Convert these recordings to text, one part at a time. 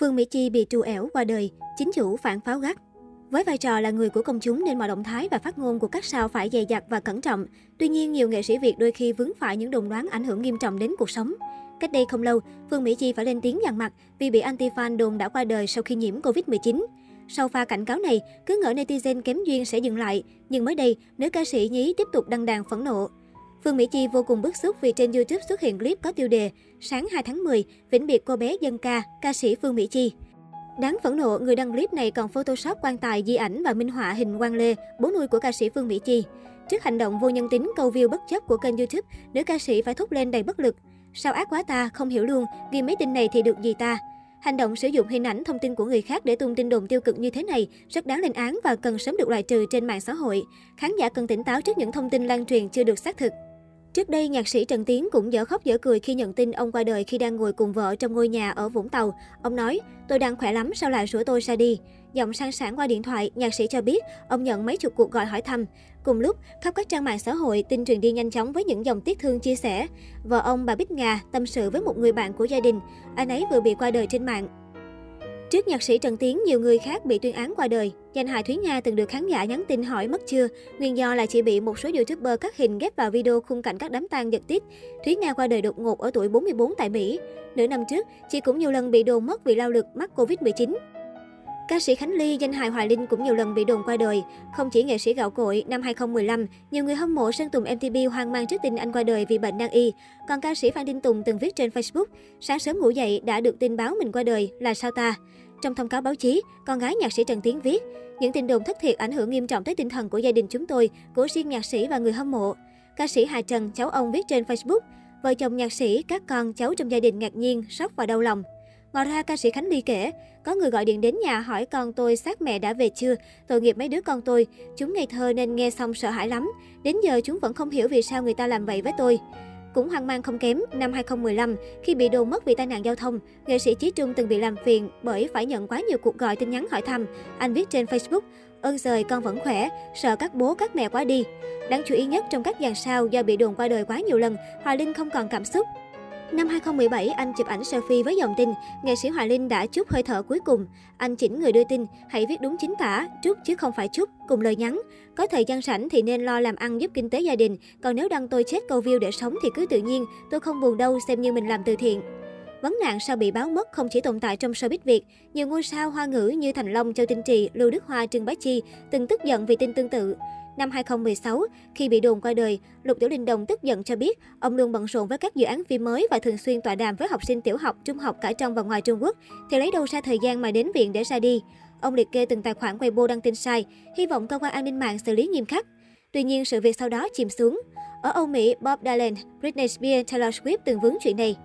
Phương Mỹ Chi bị trù ẻo qua đời, chính chủ phản pháo gắt. Với vai trò là người của công chúng nên mọi động thái và phát ngôn của các sao phải dày dặt và cẩn trọng. Tuy nhiên, nhiều nghệ sĩ Việt đôi khi vướng phải những đồn đoán ảnh hưởng nghiêm trọng đến cuộc sống. Cách đây không lâu, Phương Mỹ Chi phải lên tiếng dằn mặt vì bị anti-fan đồn đã qua đời sau khi nhiễm Covid-19. Sau pha cảnh cáo này, cứ ngỡ netizen kém duyên sẽ dừng lại. Nhưng mới đây, nữ ca sĩ nhí tiếp tục đăng đàn phẫn nộ. Phương Mỹ Chi vô cùng bức xúc vì trên YouTube xuất hiện clip có tiêu đề Sáng 2 tháng 10, vĩnh biệt cô bé dân ca, ca sĩ Phương Mỹ Chi. Đáng phẫn nộ, người đăng clip này còn photoshop quan tài di ảnh và minh họa hình quan Lê, bố nuôi của ca sĩ Phương Mỹ Chi. Trước hành động vô nhân tính câu view bất chấp của kênh YouTube, nữ ca sĩ phải thốt lên đầy bất lực. Sao ác quá ta, không hiểu luôn, ghi mấy tin này thì được gì ta. Hành động sử dụng hình ảnh thông tin của người khác để tung tin đồn tiêu cực như thế này rất đáng lên án và cần sớm được loại trừ trên mạng xã hội. Khán giả cần tỉnh táo trước những thông tin lan truyền chưa được xác thực. Trước đây, nhạc sĩ Trần Tiến cũng dở khóc dở cười khi nhận tin ông qua đời khi đang ngồi cùng vợ trong ngôi nhà ở Vũng Tàu. Ông nói, tôi đang khỏe lắm, sao lại sửa tôi ra đi? Giọng sang sảng qua điện thoại, nhạc sĩ cho biết ông nhận mấy chục cuộc gọi hỏi thăm. Cùng lúc, khắp các trang mạng xã hội, tin truyền đi nhanh chóng với những dòng tiếc thương chia sẻ. Vợ ông bà Bích Ngà tâm sự với một người bạn của gia đình. Anh ấy vừa bị qua đời trên mạng. Trước nhạc sĩ Trần Tiến, nhiều người khác bị tuyên án qua đời. Danh hài Thúy Nga từng được khán giả nhắn tin hỏi mất chưa. Nguyên do là chỉ bị một số YouTuber cắt hình ghép vào video khung cảnh các đám tang giật tít. Thúy Nga qua đời đột ngột ở tuổi 44 tại Mỹ. Nửa năm trước, chị cũng nhiều lần bị đồn mất vì lao lực mắc Covid-19. Ca sĩ Khánh Ly, danh hài Hoài Linh cũng nhiều lần bị đồn qua đời. Không chỉ nghệ sĩ gạo cội, năm 2015, nhiều người hâm mộ Sơn Tùng MTV hoang mang trước tin anh qua đời vì bệnh nan y. Còn ca sĩ Phan Đinh Tùng từng viết trên Facebook, sáng sớm ngủ dậy đã được tin báo mình qua đời, là sao ta? Trong thông cáo báo chí, con gái nhạc sĩ Trần Tiến viết, những tin đồn thất thiệt ảnh hưởng nghiêm trọng tới tinh thần của gia đình chúng tôi, của riêng nhạc sĩ và người hâm mộ. Ca sĩ Hà Trần, cháu ông viết trên Facebook, vợ chồng nhạc sĩ, các con, cháu trong gia đình ngạc nhiên, sốc và đau lòng. Ngoài ra, ca sĩ Khánh Ly kể, có người gọi điện đến nhà hỏi con tôi xác mẹ đã về chưa, tội nghiệp mấy đứa con tôi. Chúng ngây thơ nên nghe xong sợ hãi lắm. Đến giờ chúng vẫn không hiểu vì sao người ta làm vậy với tôi. Cũng hoang mang không kém, năm 2015, khi bị đồn mất vì tai nạn giao thông, nghệ sĩ Chí Trung từng bị làm phiền bởi phải nhận quá nhiều cuộc gọi tin nhắn hỏi thăm. Anh viết trên Facebook, ơn trời con vẫn khỏe, sợ các bố các mẹ quá đi. Đáng chú ý nhất trong các dàn sao do bị đồn qua đời quá nhiều lần, Hòa Linh không còn cảm xúc. Năm 2017, anh chụp ảnh selfie với dòng tin, nghệ sĩ Hoài Linh đã chúc hơi thở cuối cùng. Anh chỉnh người đưa tin, hãy viết đúng chính tả, chúc chứ không phải chúc, cùng lời nhắn. Có thời gian rảnh thì nên lo làm ăn giúp kinh tế gia đình, còn nếu đăng tôi chết câu view để sống thì cứ tự nhiên, tôi không buồn đâu xem như mình làm từ thiện. Vấn nạn sao bị báo mất không chỉ tồn tại trong showbiz Việt, nhiều ngôi sao hoa ngữ như Thành Long, Châu Tinh Trì, Lưu Đức Hoa, Trương Bá Chi từng tức giận vì tin tương tự. Năm 2016, khi bị đồn qua đời, Lục Tiểu Linh Đồng tức giận cho biết ông luôn bận rộn với các dự án phim mới và thường xuyên tọa đàm với học sinh tiểu học, trung học cả trong và ngoài Trung Quốc, thì lấy đâu ra thời gian mà đến viện để ra đi. Ông liệt kê từng tài khoản Weibo đăng tin sai, hy vọng cơ quan an ninh mạng xử lý nghiêm khắc. Tuy nhiên, sự việc sau đó chìm xuống. Ở Âu Mỹ, Bob Dylan, Britney Spears, Taylor Swift từng vướng chuyện này.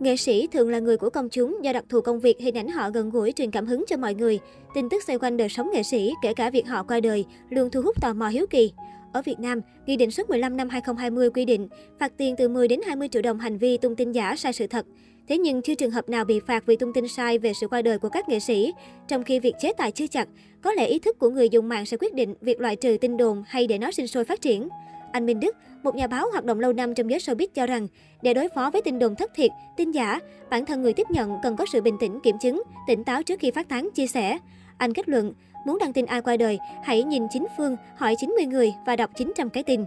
Nghệ sĩ thường là người của công chúng do đặc thù công việc hình ảnh họ gần gũi truyền cảm hứng cho mọi người. Tin tức xoay quanh đời sống nghệ sĩ, kể cả việc họ qua đời, luôn thu hút tò mò hiếu kỳ. Ở Việt Nam, Nghị định số 15 năm 2020 quy định phạt tiền từ 10 đến 20 triệu đồng hành vi tung tin giả sai sự thật. Thế nhưng chưa trường hợp nào bị phạt vì tung tin sai về sự qua đời của các nghệ sĩ, trong khi việc chế tài chưa chặt, có lẽ ý thức của người dùng mạng sẽ quyết định việc loại trừ tin đồn hay để nó sinh sôi phát triển. Anh Minh Đức, một nhà báo hoạt động lâu năm trong giới showbiz cho rằng, để đối phó với tin đồn thất thiệt, tin giả, bản thân người tiếp nhận cần có sự bình tĩnh, kiểm chứng, tỉnh táo trước khi phát tán, chia sẻ. Anh kết luận, muốn đăng tin ai qua đời, hãy nhìn chính phương, hỏi 90 người và đọc 900 cái tin.